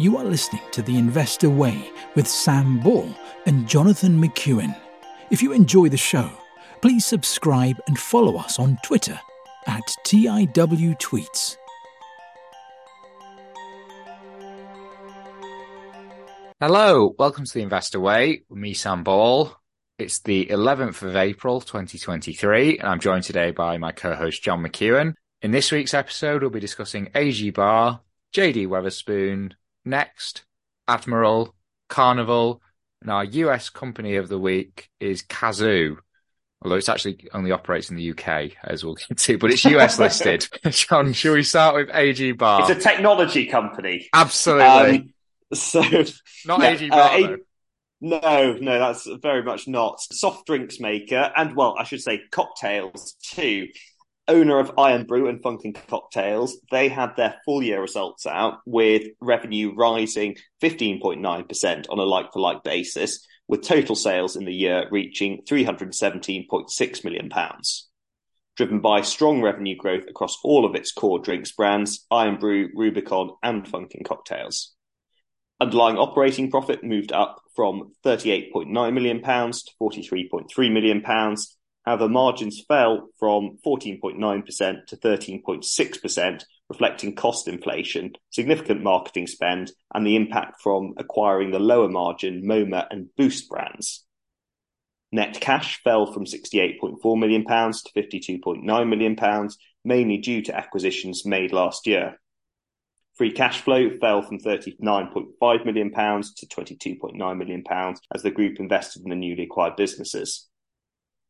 You are listening to The Investor Way with Sam Ball and Jonathan McEwen. If you enjoy the show, please subscribe and follow us on Twitter at TIW Tweets. Hello, welcome to the Investor Way with me, Sam Ball. It's the 11th of April, 2023, and I'm joined today by my co-host John McEwen. In this week's episode, we'll be discussing AG Barr, JD Wetherspoon, Next, Admiral, Carnival, and our US company of the week is Cazoo. Although it's actually only operates in the UK, as we'll get to, but it's US listed. John, shall we start with AG Barr? It's a technology company. Absolutely. Um, so Not AG uh, Bar, though. No, no, that's very much not. Soft drinks maker, and well, I should say cocktails too. Owner of Irn-Bru and Funkin' Cocktails, they had their full year results out with revenue rising 15.9% on a like for like basis, with total sales in the year reaching £317.6 million. Driven by strong revenue growth across all of its core drinks brands, Irn-Bru, Rubicon, and Funkin' Cocktails. Underlying operating profit moved up from £38.9 million to £43.3 million. However, margins fell from 14.9% to 13.6%, reflecting cost inflation, significant marketing spend, and the impact from acquiring the lower margin MoMA and Boost brands. Net cash fell from £68.4 million to £52.9 million, mainly due to acquisitions made last year. Free cash flow fell from £39.5 million to £22.9 million as the group invested in the newly acquired businesses.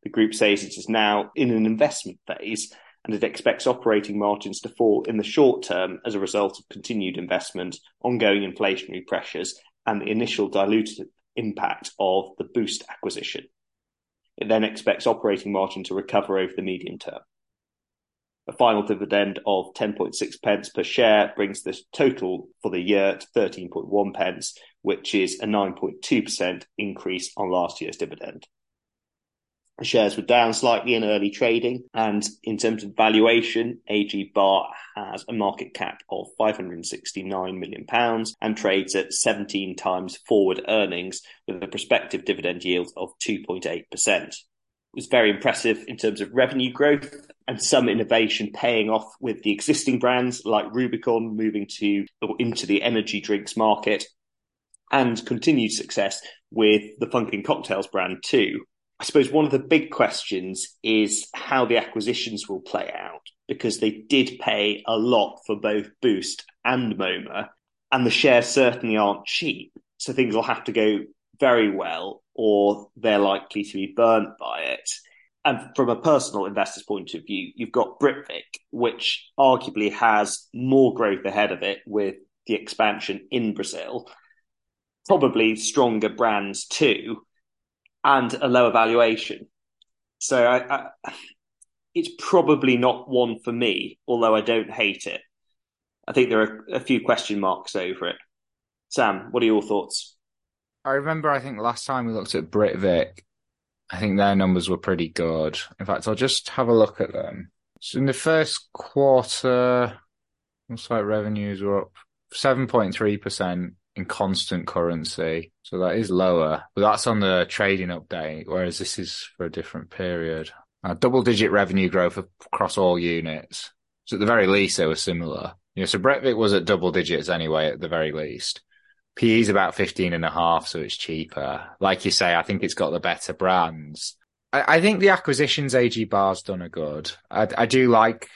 The group says it is now in an investment phase and it expects operating margins to fall in the short term as a result of continued investment, ongoing inflationary pressures, and the initial dilutive impact of the Boost acquisition. It then expects operating margin to recover over the medium term. A final dividend of 10.6 pence per share brings the total for the year to 13.1 pence, which is a 9.2% increase on last year's dividend. Shares were down slightly in early trading, and in terms of valuation, AG Barr has a market cap of 569 million pounds and trades at 17 times forward earnings with a prospective dividend yield of 2.8%. It was very impressive in terms of revenue growth and some innovation paying off with the existing brands like Rubicon moving to or into the energy drinks market and continued success with the Funkin' Cocktails brand too. I suppose one of the big questions is how the acquisitions will play out because they did pay a lot for both Boost and MoMA, and the shares certainly aren't cheap. So things will have to go very well, or they're likely to be burnt by it. And from a personal investor's point of view, you've got Britvic, which arguably has more growth ahead of it with the expansion in Brazil, probably stronger brands too and a lower valuation. So I, I, it's probably not one for me, although I don't hate it. I think there are a few question marks over it. Sam, what are your thoughts? I remember, I think last time we looked at Britvic, I think their numbers were pretty good. In fact, I'll just have a look at them. So in the first quarter, looks like revenues were up 7.3% in constant currency. So that is lower, but that's on the trading update, whereas this is for a different period. Uh, double digit revenue growth across all units. So at the very least, they were similar. You know, so Britvic was at double digits anyway, at the very least. PE is about 15 and a half, so it's cheaper. Like you say, I think it's got the better brands. I, I think the acquisitions AG Barr's done are good. I, I do like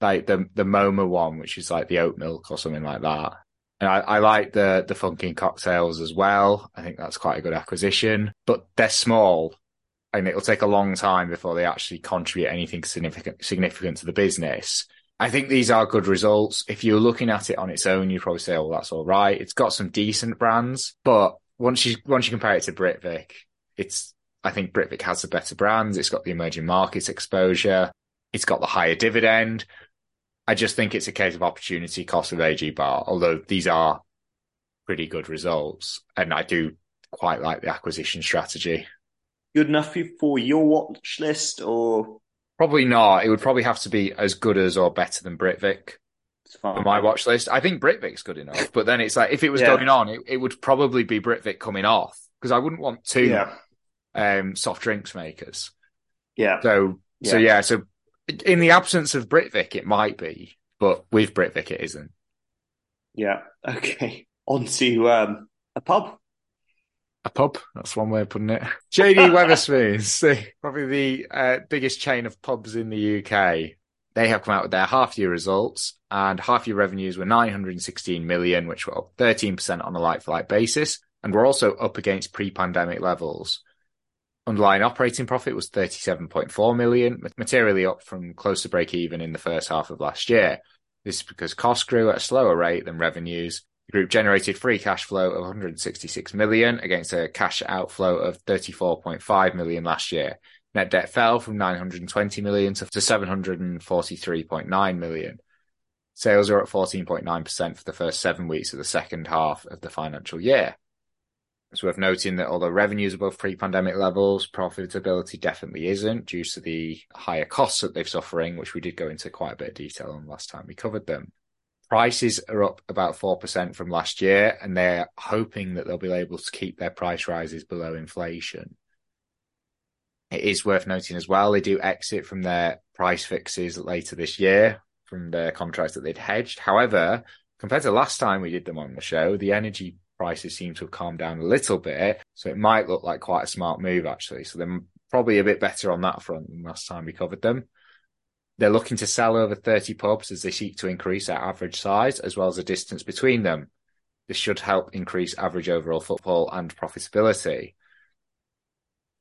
like the the MoMA one, which is like the oat milk or something like that. And I, I like the the Funkin' cocktails as well. I think that's quite a good acquisition, but they're small, and it'll take a long time before they actually contribute anything significant significant to the business. I think these are good results. If you're looking at it on its own, you'd probably say, "Oh, that's all right." It's got some decent brands, but once you once you compare it to Britvic, it's I think Britvic has the better brands. It's got the emerging markets exposure. It's got the higher dividend. I just think it's a case of opportunity cost with AG Barr, although these are pretty good results. And I do quite like the acquisition strategy. Good enough for your watch list, or Probably not. It would probably have to be as good as or better than Britvic. for my watch list. I think Britvic's good enough, but then it's like if it was Yeah. going on, it, it would probably be Britvic coming off because I wouldn't want two Yeah, um, soft drinks makers. yeah. So so Yeah. yeah, so in the absence of Britvic, it might be, but with Britvic, it isn't. Yeah. Okay. On to um, a pub. A pub. That's one way of putting it. JD Wetherspoons, the- probably the uh, biggest chain of pubs in the UK. They have come out with their half year results, and half year revenues were 916 million, which were up 13% on a like for like basis, and were also up against pre pandemic levels. Underlying operating profit was 37.4 million, materially up from close to break even in the first half of last year. This is because costs grew at a slower rate than revenues. The group generated free cash flow of 166 million against a cash outflow of 34.5 million last year. Net debt fell from 920 million to 743.9 million. Sales are at 14.9% for the first seven weeks of the second half of the financial year. It's worth noting that although revenues is above pre-pandemic levels, profitability definitely isn't due to the higher costs that they're suffering, which we did go into quite a bit of detail on last time we covered them. Prices are up about 4% from last year, and they're hoping that they'll be able to keep their price rises below inflation. It is worth noting as well, they do exit from their price fixes later this year from their contracts that they'd hedged. However, compared to last time we did them on the show, the energy prices seem to have calmed down a little bit. So it might look like quite a smart move, actually. So they're probably a bit better on that front than last time we covered them. They're looking to sell over 30 pubs as they seek to increase their average size as well as the distance between them. This should help increase average overall footfall and profitability.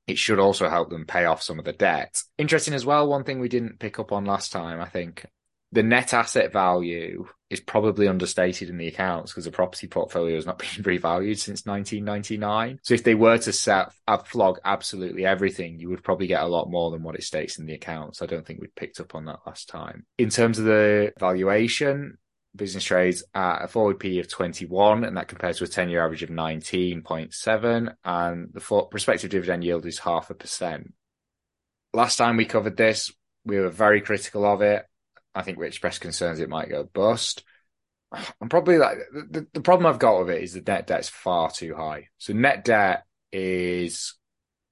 It should also help them pay off some of the debt. Interesting as well, one thing we didn't pick up on last time, I think. The net asset value is probably understated in the accounts because the property portfolio has not been revalued since 1999. So if they were to set, flog absolutely everything, you would probably get a lot more than what it states in the accounts. I don't think we picked up on that last time. In terms of the valuation, business trades at a forward P of 21, and that compares to a 10 year average of 19.7, and the prospective dividend yield is half a percent. Last time we covered this, we were very critical of it. I think we expressed concerns it might go bust. I'm probably like the, the problem I've got with it is the net debt's far too high. So net debt is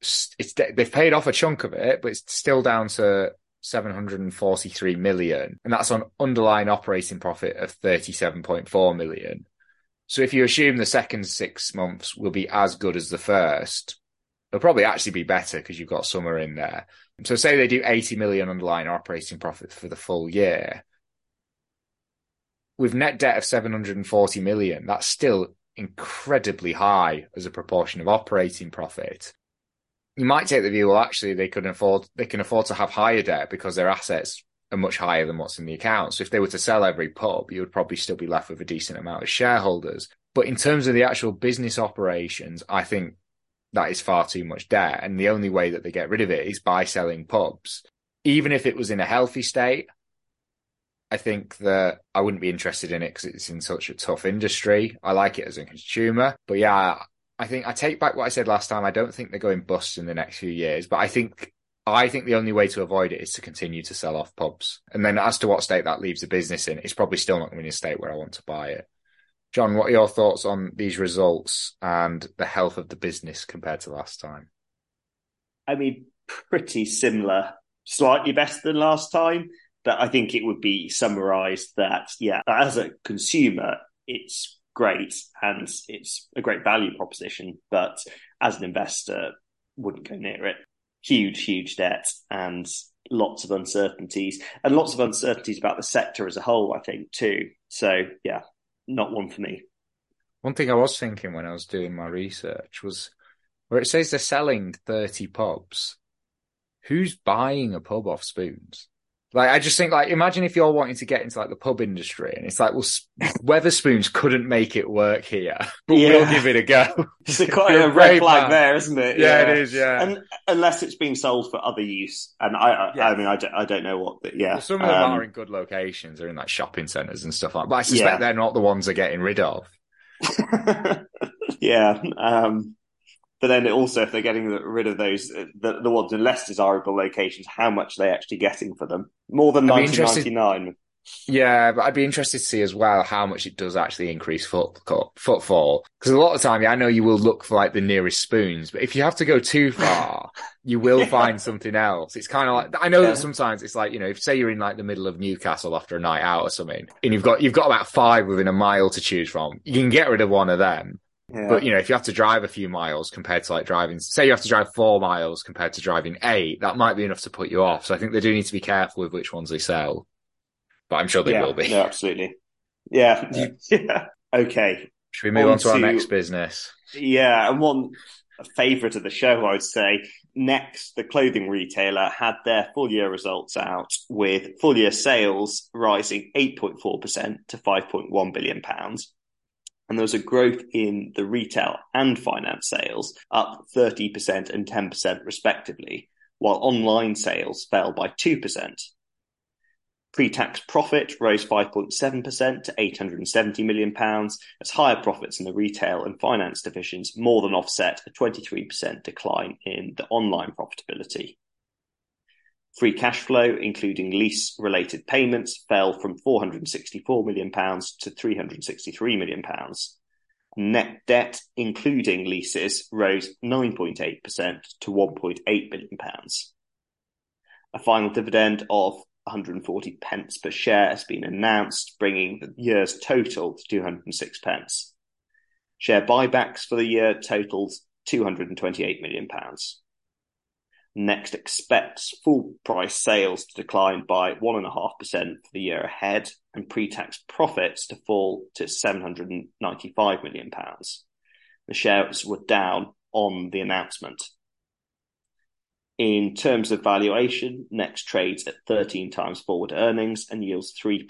it's they've paid off a chunk of it, but it's still down to 743 million, and that's on underlying operating profit of 37.4 million. So if you assume the second six months will be as good as the first, it'll probably actually be better because you've got summer in there. So say they do 80 million underlying operating profit for the full year. With net debt of 740 million, that's still incredibly high as a proportion of operating profit. You might take the view, well, actually, they could afford they can afford to have higher debt because their assets are much higher than what's in the accounts. So if they were to sell every pub, you would probably still be left with a decent amount of shareholders. But in terms of the actual business operations, I think that is far too much debt. And the only way that they get rid of it is by selling pubs. Even if it was in a healthy state, I think that I wouldn't be interested in it because it's in such a tough industry. I like it as a consumer. But yeah, I think I take back what I said last time. I don't think they're going bust in the next few years, but I think I think the only way to avoid it is to continue to sell off pubs. And then as to what state that leaves the business in, it's probably still not going to be in a state where I want to buy it. John, what are your thoughts on these results and the health of the business compared to last time? I mean, pretty similar, slightly better than last time, but I think it would be summarized that, yeah, as a consumer, it's great and it's a great value proposition, but as an investor, wouldn't go near it. Huge, huge debt and lots of uncertainties and lots of uncertainties about the sector as a whole, I think, too. So, yeah, not one for me. One thing I was thinking when I was doing my research was where it says they're selling 30 pubs. Who's buying a pub off spoons? Like, I just think, like, imagine if you're wanting to get into like the pub industry, and it's like, well, Wetherspoons couldn't make it work here, but Yeah. we'll give it a go. It's a quite a red flag man. there, isn't it? Yeah, it is, yeah. And unless it's being sold for other use, and I, I, Yeah. I mean, I don't, I don't know what. The, yeah, Well, some of them um, are in good locations, they're in like shopping centres and stuff like. But I suspect Yeah. they're not the ones they're getting rid of. yeah. Um, but then also, if they're getting rid of those, the, the ones in less desirable locations, how much are they actually getting for them? More than nineteen ninety nine. Yeah, but I'd be interested to see as well how much it does actually increase foot, footfall. Because a lot of the time, yeah, I know you will look for like the nearest spoons, but if you have to go too far, you will yeah. find something else. It's kind of like I know yeah. that sometimes it's like you know, if say you're in like the middle of Newcastle after a night out or something, and you've got you've got about five within a mile to choose from, you can get rid of one of them. Yeah. But you know, if you have to drive a few miles compared to like driving, say you have to drive four miles compared to driving eight, that might be enough to put you off. So I think they do need to be careful with which ones they sell but I'm sure they yeah, will be. No, absolutely. Yeah. yeah. Okay. Should we move on, on to, to, our next business? Yeah, and one favourite of the show, I would say. Next, the clothing retailer had their full year results out with full year sales rising 8.4% to 5.1 billion pounds. And there was a growth in the retail and finance sales, up 30% and 10% respectively, while online sales fell by 2%. Pre-tax profit rose 5.7% to 870 million pounds as higher profits in the retail and finance divisions more than offset a 23% decline in the online profitability. Free cash flow, including lease-related payments, fell from 464 million pounds to 363 million pounds. Net debt, including leases, rose 9.8% to 1.8 billion pounds. A final dividend of 140 pence per share has been announced, bringing the year's total to 206 pence. Share buybacks for the year totaled 228 million pounds. Next expects full price sales to decline by 1.5% for the year ahead and pre-tax profits to fall to 795 million pounds. The shares were down on the announcement. In terms of valuation, Next trades at 13 times forward earnings and yields 3%,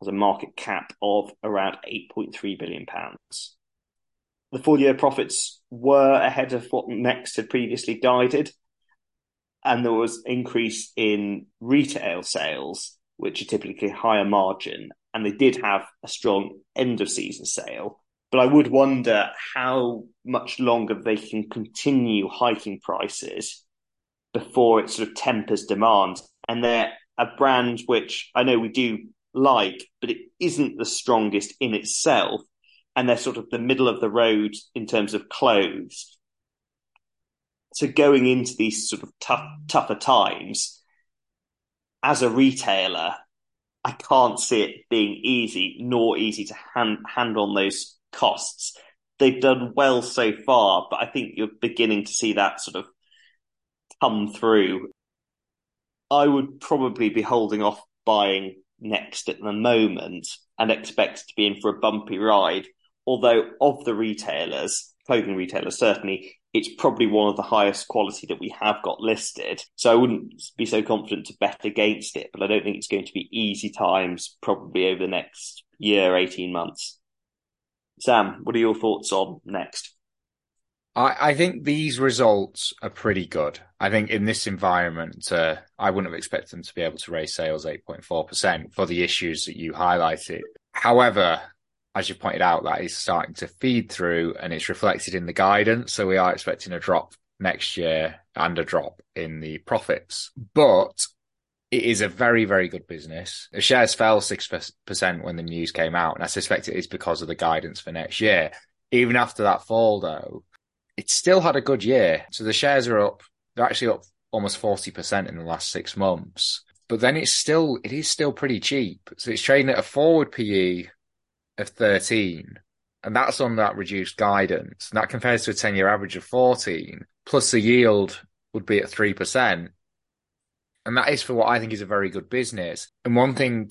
has a market cap of around 8.3 billion pounds. The full year profits were ahead of what Next had previously guided, and there was increase in retail sales, which are typically higher margin, and they did have a strong end of season sale. But I would wonder how much longer they can continue hiking prices before it sort of tempers demand. And they're a brand which I know we do like, but it isn't the strongest in itself. And they're sort of the middle of the road in terms of clothes. So going into these sort of tough, tougher times, as a retailer, I can't see it being easy, nor easy to hand, handle on those costs. They've done well so far, but I think you're beginning to see that sort of come through, I would probably be holding off buying next at the moment and expect to be in for a bumpy ride. Although of the retailers, clothing retailers certainly, it's probably one of the highest quality that we have got listed. So I wouldn't be so confident to bet against it, but I don't think it's going to be easy times probably over the next year, 18 months. Sam, what are your thoughts on next? I, I think these results are pretty good. I think in this environment, uh, I wouldn't have expected them to be able to raise sales 8.4% for the issues that you highlighted. However, as you pointed out, that is starting to feed through and it's reflected in the guidance. So we are expecting a drop next year and a drop in the profits. But it is a very, very good business. The shares fell 6% when the news came out, and I suspect it is because of the guidance for next year. Even after that fall, though, it still had a good year. So the shares are up, they're actually up almost 40% in the last six months. But then it's still, it is still pretty cheap. So it's trading at a forward PE of 13. And that's on that reduced guidance. And that compares to a 10 year average of 14. Plus the yield would be at 3%. And that is for what I think is a very good business. And one thing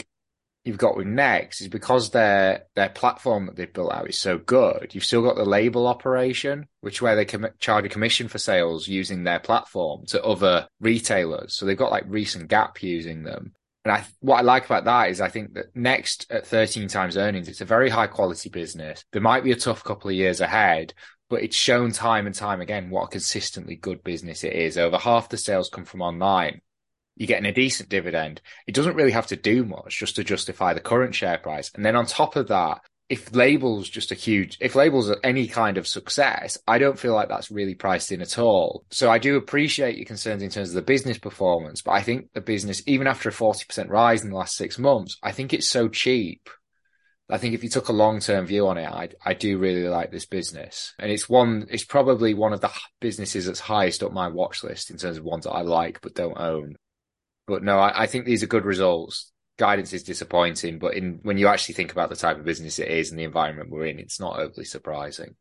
you've got with Next is because their their platform that they've built out is so good. You've still got the label operation, which where they can charge a commission for sales using their platform to other retailers. So they've got like recent Gap using them. And I, what I like about that is I think that Next at 13 times earnings, it's a very high quality business. There might be a tough couple of years ahead, but it's shown time and time again what a consistently good business it is. Over half the sales come from online you're getting a decent dividend. It doesn't really have to do much just to justify the current share price. And then on top of that, if labels just a huge, if labels are any kind of success, I don't feel like that's really priced in at all. So I do appreciate your concerns in terms of the business performance, but I think the business, even after a 40% rise in the last six months, I think it's so cheap. I think if you took a long term view on it, I, I do really like this business. And it's one, it's probably one of the businesses that's highest up my watch list in terms of ones that I like but don't own. But no, I, I think these are good results guidance is disappointing, but in when you actually think about the type of business it is and the environment we're in, it's not overly surprising.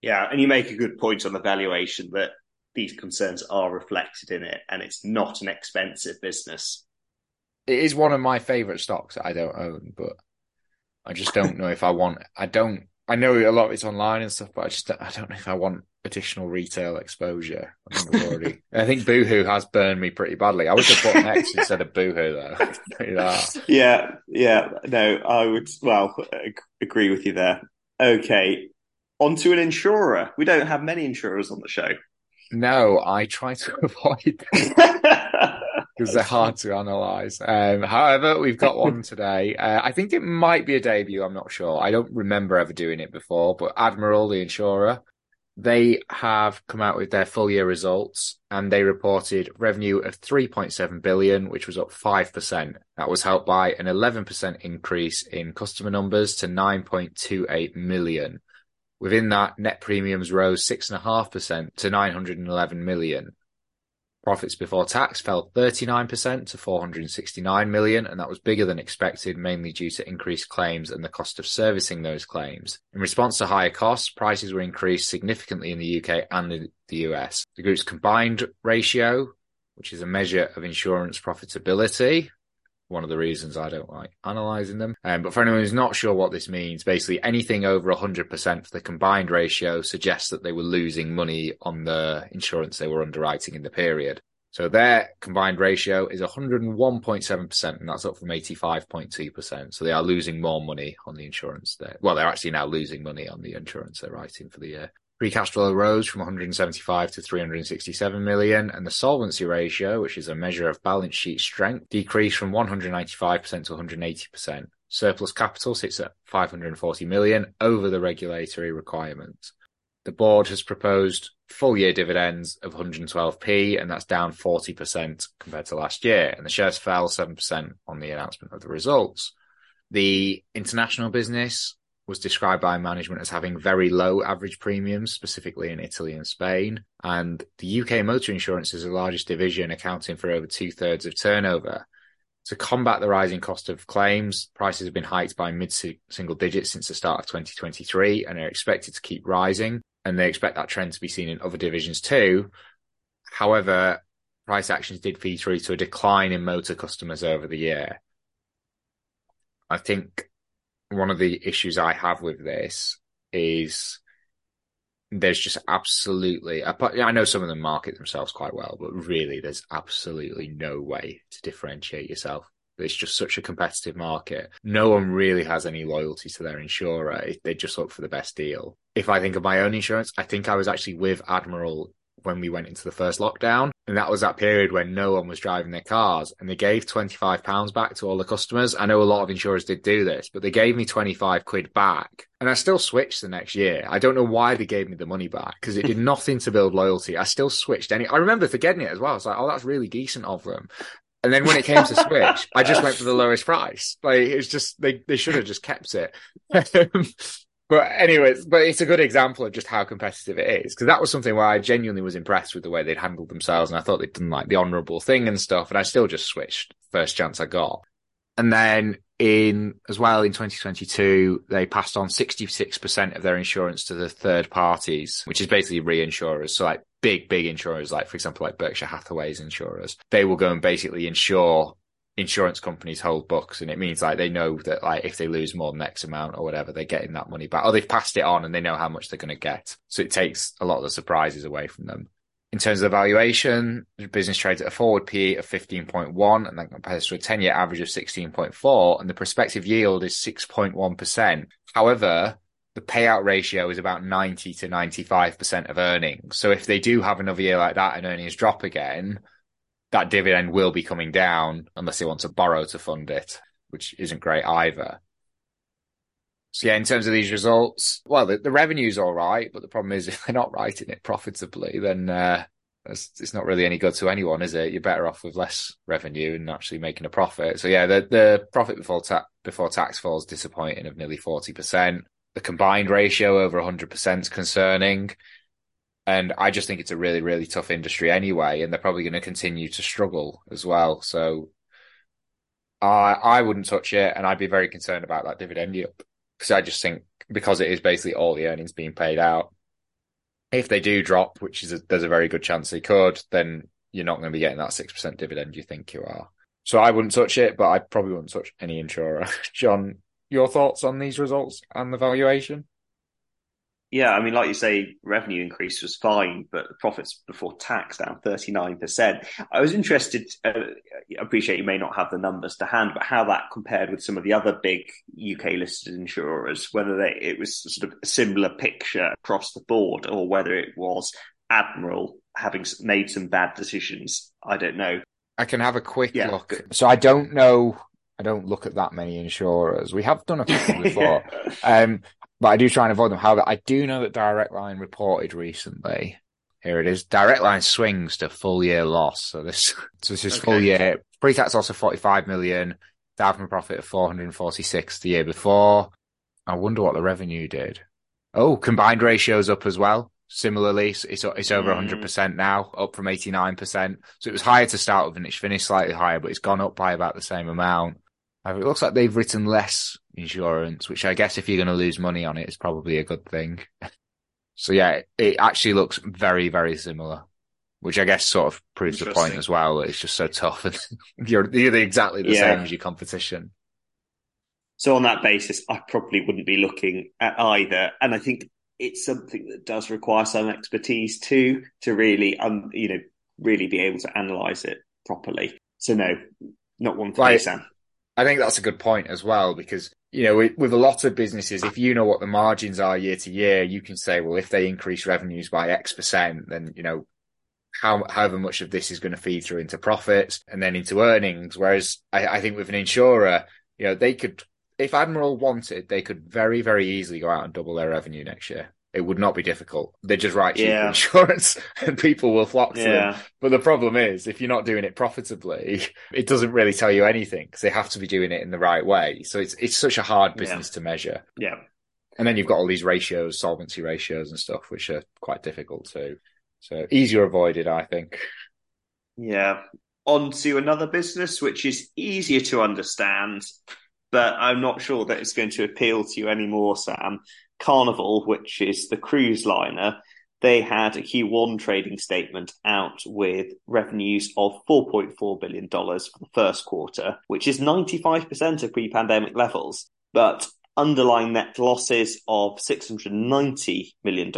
Yeah, and you make a good point on the valuation that these concerns are reflected in it, and it's not an expensive business. It is one of my favorite stocks that I don't own, but I just don't know if I want. I don't. I know a lot of it's online and stuff, but I just I don't know if I want additional retail exposure. I think, already, I think Boohoo has burned me pretty badly. I would have put Next instead of Boohoo though. yeah, yeah. No, I would. Well, agree with you there. Okay, on to an insurer. We don't have many insurers on the show. No, I try to avoid because they're hard to analyze. Um, however, we've got one today. Uh, I think it might be a debut. I'm not sure. I don't remember ever doing it before, but Admiral, the insurer, they have come out with their full year results and they reported revenue of 3.7 billion, which was up 5%. That was helped by an 11% increase in customer numbers to 9.28 million. Within that, net premiums rose 6.5% to 911 million. Profits before tax fell 39% to 469 million, and that was bigger than expected, mainly due to increased claims and the cost of servicing those claims. In response to higher costs, prices were increased significantly in the UK and the US. The group's combined ratio, which is a measure of insurance profitability, one of the reasons I don't like analyzing them. Um, but for anyone who's not sure what this means, basically anything over 100% for the combined ratio suggests that they were losing money on the insurance they were underwriting in the period. So their combined ratio is 101.7%, and that's up from 85.2%. So they are losing more money on the insurance there. Well, they're actually now losing money on the insurance they're writing for the year. Free cash flow rose from 175 to 367 million, and the solvency ratio, which is a measure of balance sheet strength, decreased from 195% to 180%. Surplus capital sits at 540 million over the regulatory requirement. The board has proposed full year dividends of 112p, and that's down 40% compared to last year. And the shares fell 7% on the announcement of the results. The international business was described by management as having very low average premiums, specifically in Italy and Spain. And the UK motor insurance is the largest division, accounting for over two thirds of turnover. To combat the rising cost of claims, prices have been hiked by mid single digits since the start of 2023 and are expected to keep rising. And they expect that trend to be seen in other divisions too. However, price actions did feed through to a decline in motor customers over the year. I think one of the issues I have with this is there's just absolutely I know some of them market themselves quite well, but really there's absolutely no way to differentiate yourself. It's just such a competitive market. No one really has any loyalty to their insurer. They just look for the best deal. If I think of my own insurance, I think I was actually with Admiral when we went into the first lockdown. And that was that period when no one was driving their cars and they gave £25 back to all the customers. I know a lot of insurers did do this, but they gave me 25 quid back and I still switched the next year. I don't know why they gave me the money back because it did nothing to build loyalty. I still switched any, I remember forgetting it as well. I was like, oh, that's really decent of them. And then when it came to switch, I just went for the lowest price. Like it's just they they should have just kept it. Um, But anyways, but it's a good example of just how competitive it is because that was something where I genuinely was impressed with the way they'd handled themselves, and I thought they'd done like the honourable thing and stuff, and I still just switched first chance I got. And then in as well in 2022, they passed on 66% of their insurance to the third parties, which is basically reinsurers. So like big, big insurers, like for example, like Berkshire Hathaway's insurers, they will go and basically insure insurance companies hold books and it means like they know that like if they lose more than X amount or whatever, they're getting that money back or they've passed it on and they know how much they're going to get. So it takes a lot of the surprises away from them. In terms of the valuation, the business trades at a forward PE of 15.1 and that compares to a 10 year average of 16.4 and the prospective yield is 6.1%. However, the payout ratio is about 90 to 95% of earnings. So if they do have another year like that and earnings drop again, that dividend will be coming down unless they want to borrow to fund it, which isn't great either. So yeah, in terms of these results, well, the, the revenue's all right, but the problem is if they're not writing it profitably, then uh, it's, not really any good to anyone, is it? You're better off with less revenue and actually making a profit. So yeah, the the profit before tax before tax falls disappointing of nearly forty percent. The combined ratio over hundred percent is concerning. And I just think it's a really, really tough industry anyway, and they're probably going to continue to struggle as well. So I I wouldn't touch it, and I'd be very concerned about that dividend yield because I just think because it is basically all the earnings being paid out. If they do drop, which is a, there's a very good chance they could, then you're not going to be getting that six percent dividend you think you are. So I wouldn't touch it, but I probably wouldn't touch any insurer. John, your thoughts on these results and the valuation? Yeah, I mean, like you say, revenue increase was fine, but the profits before tax down 39%. I was interested, uh, I appreciate you may not have the numbers to hand, but how that compared with some of the other big UK listed insurers, whether they, it was sort of a similar picture across the board or whether it was Admiral having made some bad decisions. I don't know. I can have a quick yeah. look. So I don't know. I don't look at that many insurers. We have done a few before. um, but I do try and avoid them. However, I do know that Direct Line reported recently. Here it is. Direct Line swings to full year loss. So this, so this is okay. full year pre-tax loss of 45 million, down from a profit of 446 the year before. I wonder what the revenue did. Oh, combined ratios up as well. Similarly, it's it's over 100% mm. now, up from 89%. So it was higher to start with and it's finished slightly higher, but it's gone up by about the same amount. It looks like they've written less insurance, which I guess if you're going to lose money on it, it, is probably a good thing. so yeah, it actually looks very, very similar, which I guess sort of proves the point as well. It's just so tough, and you're you're exactly the yeah. same as your competition. So on that basis, I probably wouldn't be looking at either, and I think it's something that does require some expertise too to really, um, you know, really be able to analyze it properly. So no, not one for me, Sam. I think that's a good point as well because you know with, with, a lot of businesses, if you know what the margins are year to year, you can say, well, if they increase revenues by X percent, then you know how however much of this is going to feed through into profits and then into earnings. Whereas I, I think with an insurer, you know, they could if Admiral wanted, they could very very easily go out and double their revenue next year. It would not be difficult. They just write cheaper yeah. insurance and people will flock to yeah. them. But the problem is, if you're not doing it profitably, it doesn't really tell you anything because they have to be doing it in the right way. So it's it's such a hard business yeah. to measure. Yeah. And then you've got all these ratios, solvency ratios and stuff, which are quite difficult too. So easier avoided, I think. Yeah. On to another business, which is easier to understand, but I'm not sure that it's going to appeal to you anymore, Sam. Carnival, which is the cruise liner, they had a Q1 trading statement out with revenues of $4.4 billion for the first quarter, which is 95% of pre pandemic levels, but underlying net losses of $690 million,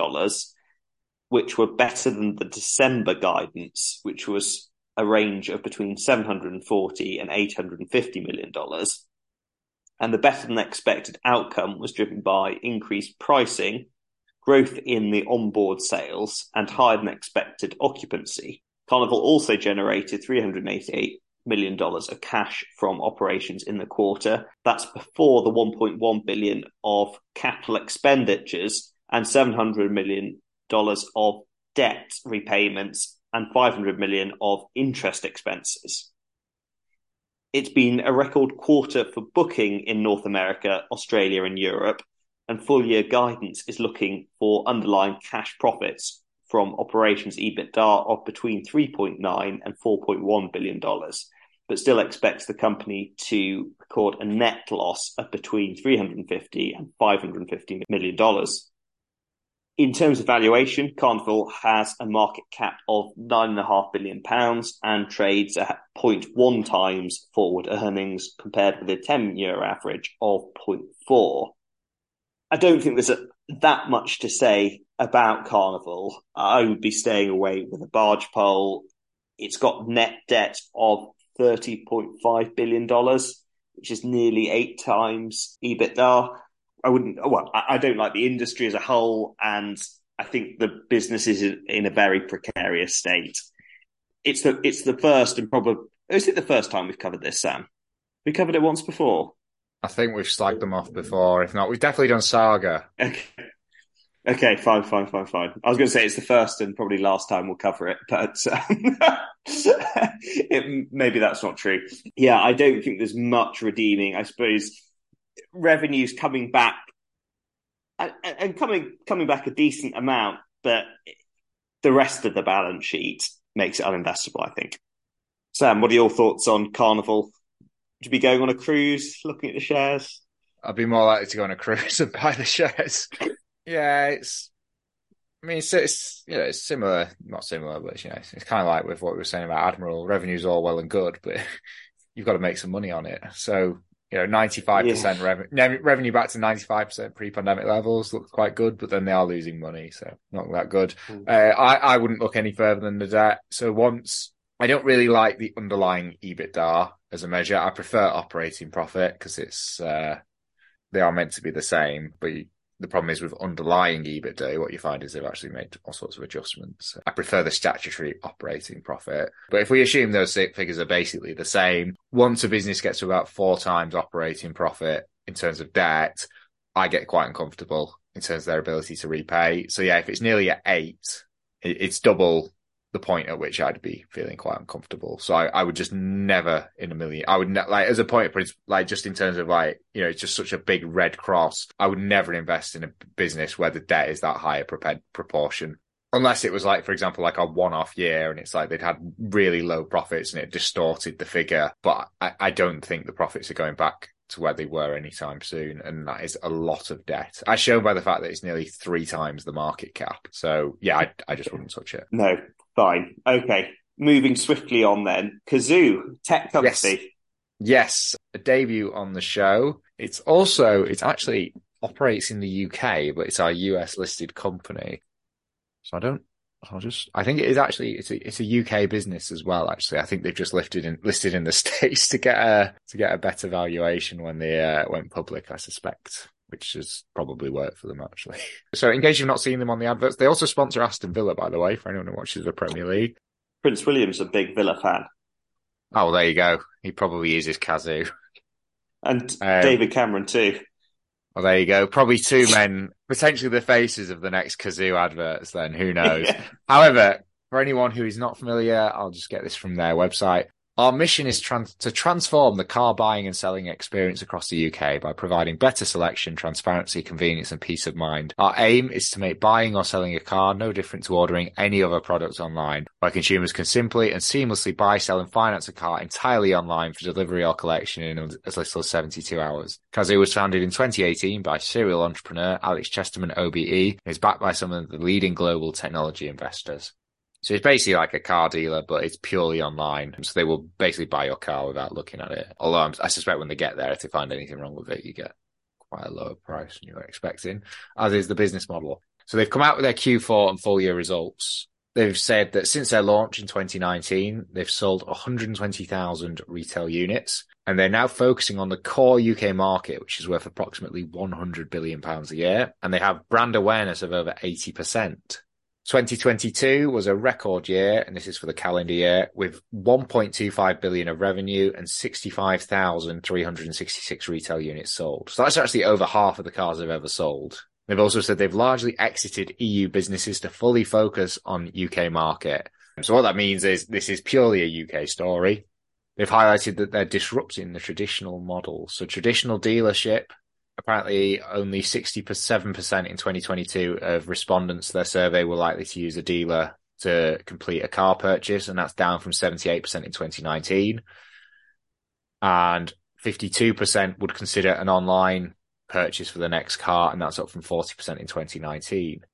which were better than the December guidance, which was a range of between 740 and 850 million dollars and the better than expected outcome was driven by increased pricing, growth in the onboard sales, and higher than expected occupancy. Carnival also generated $388 million of cash from operations in the quarter. That's before the 1.1 billion of capital expenditures and 700 million dollars of debt repayments and 500 million of interest expenses it's been a record quarter for booking in North America, Australia, and Europe, and full year guidance is looking for underlying cash profits from operations EBITDA of between 3.9 and 4.1 billion dollars, but still expects the company to record a net loss of between 350 and 550 million dollars. In terms of valuation, Carnival has a market cap of nine and a half billion pounds and trades at 0.1 times forward earnings compared with a 10 year average of 0.4. I don't think there's a, that much to say about Carnival. I would be staying away with a barge pole. It's got net debt of $30.5 billion, which is nearly eight times EBITDA. I wouldn't. Well, I, don't like the industry as a whole, and I think the business is in a very precarious state. It's the it's the first and probably is it the first time we've covered this, Sam? We covered it once before. I think we've slagged them off before. If not, we've definitely done Saga. Okay. Okay, fine, fine, fine, fine. I was going to say it's the first and probably last time we'll cover it, but um, it, maybe that's not true. Yeah, I don't think there's much redeeming. I suppose revenues coming back and, and coming coming back a decent amount, but the rest of the balance sheet makes it uninvestable. I think. Sam, what are your thoughts on Carnival? Would you be going on a cruise, looking at the shares? I'd be more likely to go on a cruise and buy the shares. Yeah, it's. I mean, it's, it's you know it's similar, not similar, but you know it's, it's kind of like with what we were saying about Admiral. Revenue's all well and good, but you've got to make some money on it. So you know, ninety five percent revenue back to ninety five percent pre pandemic levels looks quite good, but then they are losing money, so not that good. Mm. Uh, I I wouldn't look any further than the debt. So once I don't really like the underlying EBITDA as a measure. I prefer operating profit because it's uh, they are meant to be the same, but you, the problem is with underlying EBITDA, what you find is they've actually made all sorts of adjustments. I prefer the statutory operating profit. But if we assume those figures are basically the same, once a business gets to about four times operating profit in terms of debt, I get quite uncomfortable in terms of their ability to repay. So yeah, if it's nearly at eight, it's double the point at which I'd be feeling quite uncomfortable. So I, I would just never in a million, I would ne- like as a point principle, like just in terms of like, you know, it's just such a big red cross. I would never invest in a business where the debt is that high a proportion. Unless it was like, for example, like a one-off year and it's like they'd had really low profits and it distorted the figure. But I, I don't think the profits are going back to where they were anytime soon. And that is a lot of debt, as shown by the fact that it's nearly three times the market cap. So yeah, I, I just wouldn't touch it. No, Fine. Okay. Moving swiftly on then. Cazoo, tech company. Yes. yes. A debut on the show. It's also, it's actually operates in the UK, but it's our US listed company. So I don't, I'll just, I think it is actually, it's a, it's a UK business as well, actually. I think they've just lifted in, listed in the States to get a, to get a better valuation when they uh, went public, I suspect which has probably worked for them actually. So in case you've not seen them on the adverts, they also sponsor Aston Villa, by the way, for anyone who watches the Premier League. Prince William's a big Villa fan. Oh, well, there you go. He probably uses Cazoo. And um, David Cameron too. Well, there you go. Probably two men, potentially the faces of the next Cazoo adverts. Then who knows? yeah. However, for anyone who is not familiar, I'll just get this from their website. Our mission is trans- to transform the car buying and selling experience across the UK by providing better selection, transparency, convenience, and peace of mind. Our aim is to make buying or selling a car no different to ordering any other product online, where consumers can simply and seamlessly buy, sell, and finance a car entirely online for delivery or collection in as little as 72 hours. Cazoo was founded in 2018 by serial entrepreneur Alex Chesterman OBE and is backed by some of the leading global technology investors. So it's basically like a car dealer, but it's purely online. So they will basically buy your car without looking at it. Although I'm, i suspect when they get there, if they find anything wrong with it, you get quite a lower price than you were expecting, as is the business model. So they've come out with their Q4 and full year results. They've said that since their launch in 2019, they've sold 120,000 retail units and they're now focusing on the core UK market, which is worth approximately 100 billion pounds a year. And they have brand awareness of over 80%. 2022 was a record year, and this is for the calendar year, with 1.25 billion of revenue and 65,366 retail units sold. So that's actually over half of the cars they've ever sold. They've also said they've largely exited EU businesses to fully focus on UK market. So what that means is this is purely a UK story. They've highlighted that they're disrupting the traditional model. So traditional dealership apparently only 67% in 2022 of respondents to their survey were likely to use a dealer to complete a car purchase, and that's down from 78% in 2019. And 52% would consider an online purchase for the next car, and that's up from 40% in 2019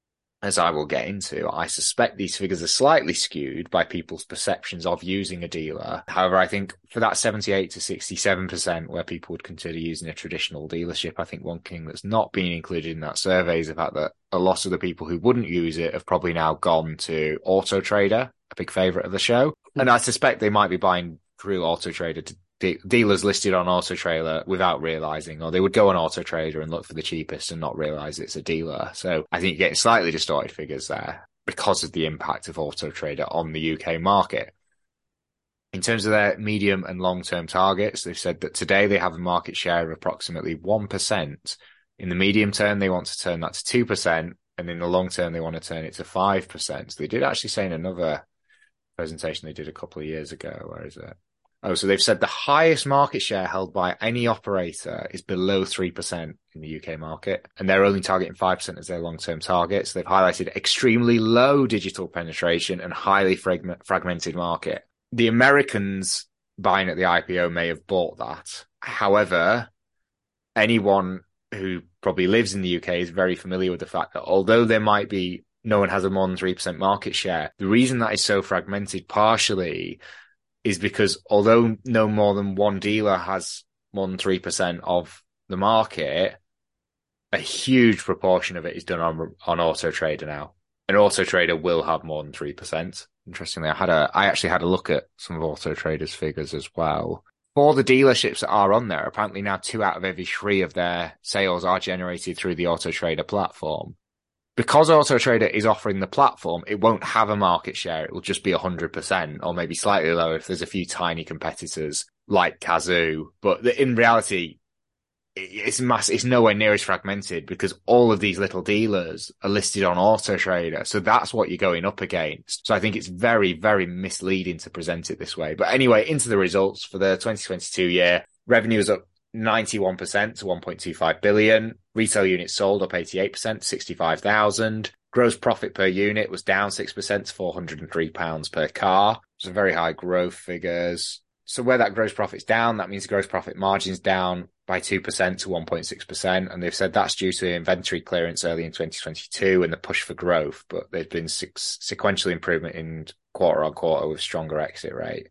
as I will get into, I suspect these figures are slightly skewed by people's perceptions of using a dealer. However, I think for that 78 to 67% where people would consider using a traditional dealership, I think one thing that's not been included in that survey is the fact that a lot of the people who wouldn't use it have probably now gone to Auto Trader, a big favorite of the show. And I suspect they might be buying through Auto Trader to de- dealers listed on Auto Trader without realizing, or they would go on Auto Trader and look for the cheapest and not realize it's a dealer. So I think you're getting slightly distorted figures there because of the impact of Auto Trader on the UK market. In terms of their medium and long term targets, they've said that today they have a market share of approximately 1%. In the medium term, they want to turn that to 2%. And in the long term, they want to turn it to 5%. So they did actually say in another presentation they did a couple of years ago, where is it? Oh, so they've said the highest market share held by any operator is below 3% in the UK market, and they're only targeting 5% as their long term target. So They've highlighted extremely low digital penetration and highly fragment- fragmented market the Americans buying at the IPO may have bought that. However, anyone who probably lives in the UK is very familiar with the fact that although there might be no one has a more than 3% market share, the reason that is so fragmented partially is because although no more than one dealer has more than 3% of the market, a huge proportion of it is done on on Auto Trader now. An Auto Trader will have more than 3% interestingly, I had a, I actually had a look at some of Auto Trader's figures as well. For the dealerships that are on there, apparently now two out of every three of their sales are generated through the Auto Trader platform. Because Auto Trader is offering the platform, it won't have a market share. It will just be 100% or maybe slightly lower if there's a few tiny competitors like Cazoo. But in reality, it's mass it's nowhere near as fragmented because all of these little dealers are listed on auto trader so that's what you're going up against so i think it's very very misleading to present it this way but anyway into the results for the 2022 year revenue is up 91% to 1.25 billion retail units sold up 88% 65,000 gross profit per unit was down 6% to 403 pounds per car a very high growth figures so where that gross profit's down, that means gross profit margin's down by 2% to 1.6%. And they've said that's due to inventory clearance early in 2022 and the push for growth. But there's been six, sequential improvement in quarter on quarter with stronger exit rate.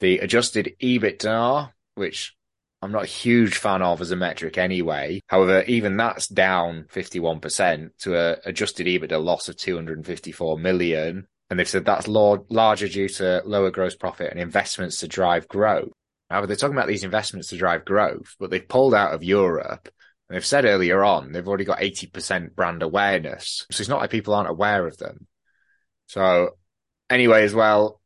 The adjusted EBITDA, which I'm not a huge fan of as a metric anyway. However, even that's down 51% to a adjusted EBITDA loss of 254 million. And they've said that's larger due to lower gross profit and investments to drive growth. However, they're talking about these investments to drive growth, but they've pulled out of Europe. And they've said earlier on, they've already got 80% brand awareness. So it's not like people aren't aware of them. So anyway, as well,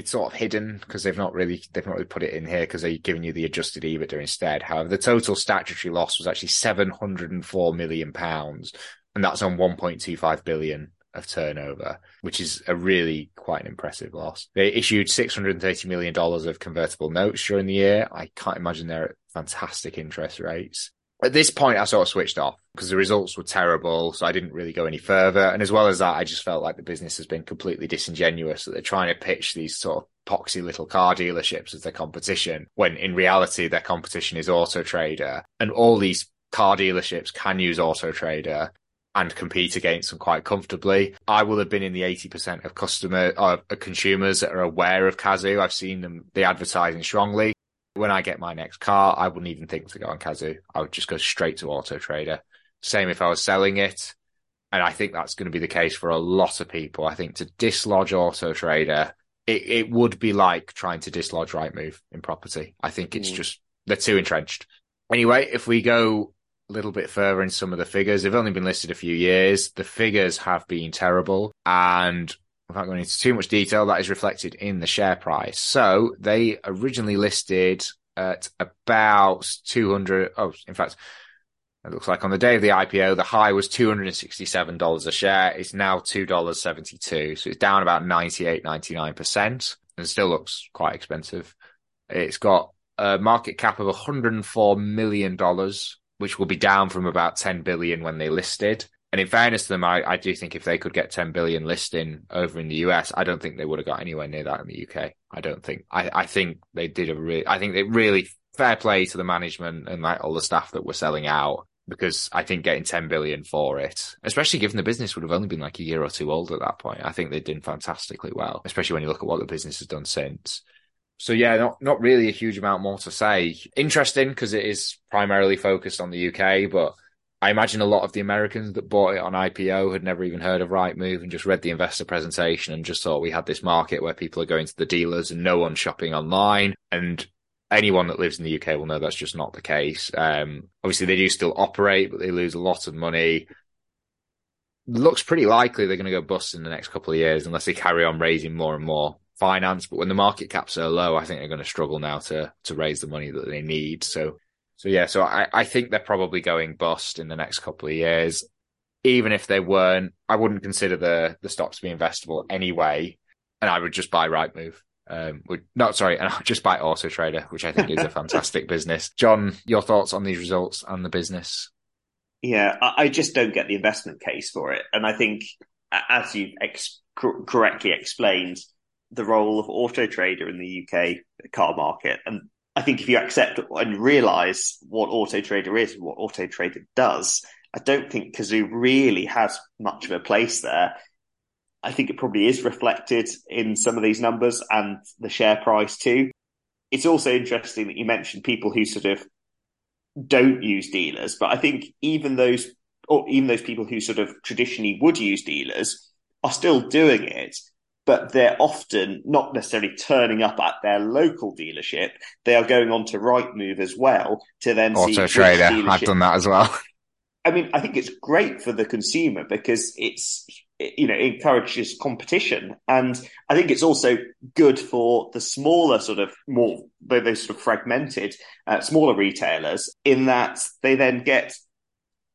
it's sort of hidden because they've not really they've not really put it in here because they're giving you the adjusted EBITDA instead. However, the total statutory loss was actually 704 million pounds, and that's on 1.25 billion of turnover, which is a really quite an impressive loss. They issued $630 million of convertible notes during the year. I can't imagine they're at fantastic interest rates. At this point, I sort of switched off because the results were terrible. So I didn't really go any further. And as well as that, I just felt like the business has been completely disingenuous that they're trying to pitch these sort of poxy little car dealerships as their competition when in reality their competition is Auto Trader and all these car dealerships can use Auto Trader and compete against them quite comfortably. I will have been in the 80% of customer uh, consumers that are aware of Cazoo. I've seen them, the advertising strongly. When I get my next car, I wouldn't even think to go on Cazoo. I would just go straight to Auto Trader. Same if I was selling it. And I think that's going to be the case for a lot of people. I think to dislodge Auto Trader, it, it would be like trying to dislodge Rightmove in property. I think it's mm. just, they're too entrenched. Anyway, if we go a little bit further in some of the figures. They've only been listed a few years. The figures have been terrible. And without going into too much detail, that is reflected in the share price. So they originally listed at about 200. Oh, in fact, it looks like on the day of the IPO, the high was $267 a share. It's now $2.72. So it's down about 98, 99% and still looks quite expensive. It's got a market cap of $104 million which will be down from about 10 billion when they listed. And in fairness to them, I, I do think if they could get 10 billion listing over in the US, I don't think they would have got anywhere near that in the UK. I don't think. I, I think they did a really, I think they really fair play to the management and like all the staff that were selling out because I think getting 10 billion for it, especially given the business would have only been like a year or two old at that point, I think they did fantastically well, especially when you look at what the business has done since. So yeah, not not really a huge amount more to say. Interesting because it is primarily focused on the UK, but I imagine a lot of the Americans that bought it on IPO had never even heard of Rightmove and just read the investor presentation and just thought we had this market where people are going to the dealers and no one's shopping online. And anyone that lives in the UK will know that's just not the case. Um, obviously, they do still operate, but they lose a lot of money. Looks pretty likely they're going to go bust in the next couple of years unless they carry on raising more and more finance, but when the market caps are low, I think they're going to struggle now to to raise the money that they need. So, so yeah, so I, I think they're probably going bust in the next couple of years. Even if they weren't, I wouldn't consider the the stock to be investable anyway, and I would just buy Rightmove. Um, would not sorry, and I'll just buy Auto Trader, which I think is a fantastic business. John, your thoughts on these results and the business? Yeah, I, I just don't get the investment case for it, and I think, as you ex- correctly explained, the role of Auto Trader in the UK car market. And I think if you accept and realize what Auto Trader is, and what Auto Trader does, I don't think Cazoo really has much of a place there. I think it probably is reflected in some of these numbers and the share price too. It's also interesting that you mentioned people who sort of don't use dealers, but I think even those, or even those people who sort of traditionally would use dealers are still doing it but they're often not necessarily turning up at their local dealership. They are going on to Rightmove as well to then Auto see Trader. I've done that as well. I mean, I think it's great for the consumer because it's you know it encourages competition, and I think it's also good for the smaller sort of more those sort of fragmented uh, smaller retailers in that they then get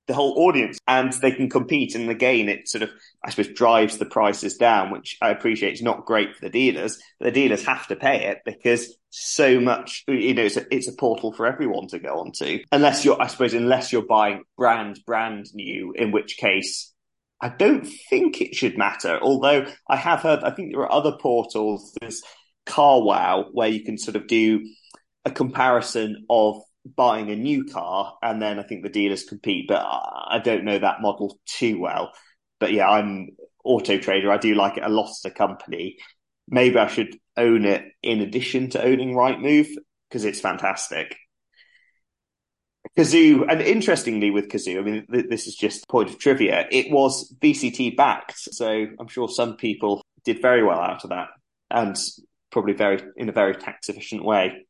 the whole audience and they can compete. And again, it sort of, I suppose, drives the prices down, which I appreciate is not great for the dealers, but the dealers have to pay it because so much, you know, it's a, it's a portal for everyone to go onto. Unless you're, I suppose, unless you're buying brand, brand new, in which case I don't think it should matter. Although I have heard, I think there are other portals, there's CarWow, where you can sort of do a comparison of buying a new car, and then I think the dealers compete. But I don't know that model too well. But yeah, I'm Auto Trader. I do like it a lot as a company. Maybe I should own it in addition to owning Rightmove because it's fantastic. Cazoo, and interestingly with Cazoo, I mean, th- this is just point of trivia. It was VCT backed, so I'm sure some people did very well out of that, and probably very in a very tax efficient way.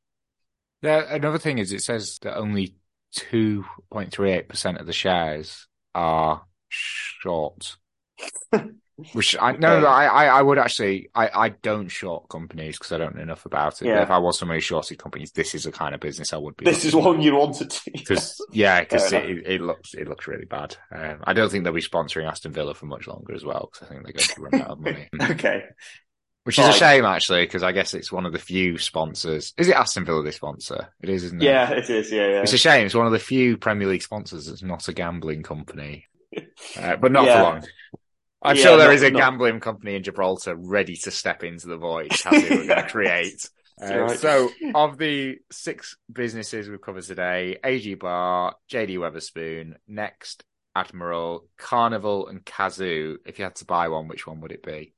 Yeah, another thing is it says that only 2.38% of the shares are short. Which I no. I, I would actually I, I don't short companies because I don't know enough about it. Yeah. if I was somebody shorting companies, this is the kind of business I would be. This is one you wanted to. Because yeah, because it, it, looks it looks really bad. Um, I don't think they'll be sponsoring Aston Villa for much longer as well because I think they're going to run out of money. okay, which is a shame, actually, because I guess it's one of the few sponsors. Is it Aston Villa, the sponsor? It is, isn't it? Yeah, it is. Yeah, yeah. It's a shame. It's one of the few Premier League sponsors that's not a gambling company, uh, but not yeah. for long. I'm yeah, sure there not, is a not... gambling company in Gibraltar ready to step into the void were going to create. Uh, right. So, of the six businesses we've covered today, AG Barr, JD Wetherspoon, Next, Admiral, Carnival, and Cazoo. If you had to buy one, which one would it be?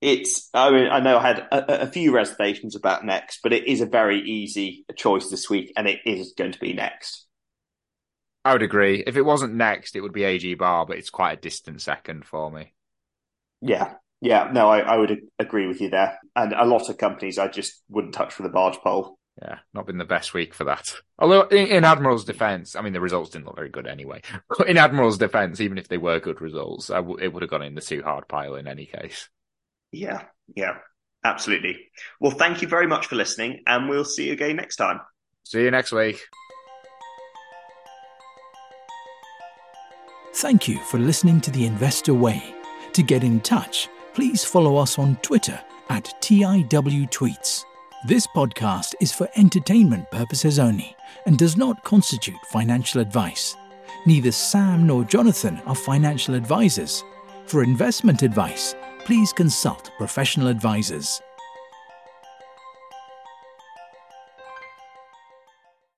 It's I mean I know I had a, a, few reservations about next, but it is a very easy choice this week, and it is going to be next. I would agree. If it wasn't next, it would be AG Barr, but it's quite a distant second for me. Yeah, yeah, no, I, I would agree with you there. And a lot of companies I just wouldn't touch for the barge pole. Yeah, not been the best week for that. Although in, in Admiral's defence, I mean the results didn't look very good anyway. But in Admiral's defence, even if they were good results, w- it would have gone in the too hard pile in any case. Yeah, yeah, absolutely. Well, thank you very much for listening, and we'll see you again next time. See you next week. Thank you for listening to The Investor Way. To get in touch, please follow us on Twitter at TIW Tweets. This podcast is for entertainment purposes only and does not constitute financial advice. Neither Sam nor Jonathan are financial advisors. For investment advice, please consult professional advisors.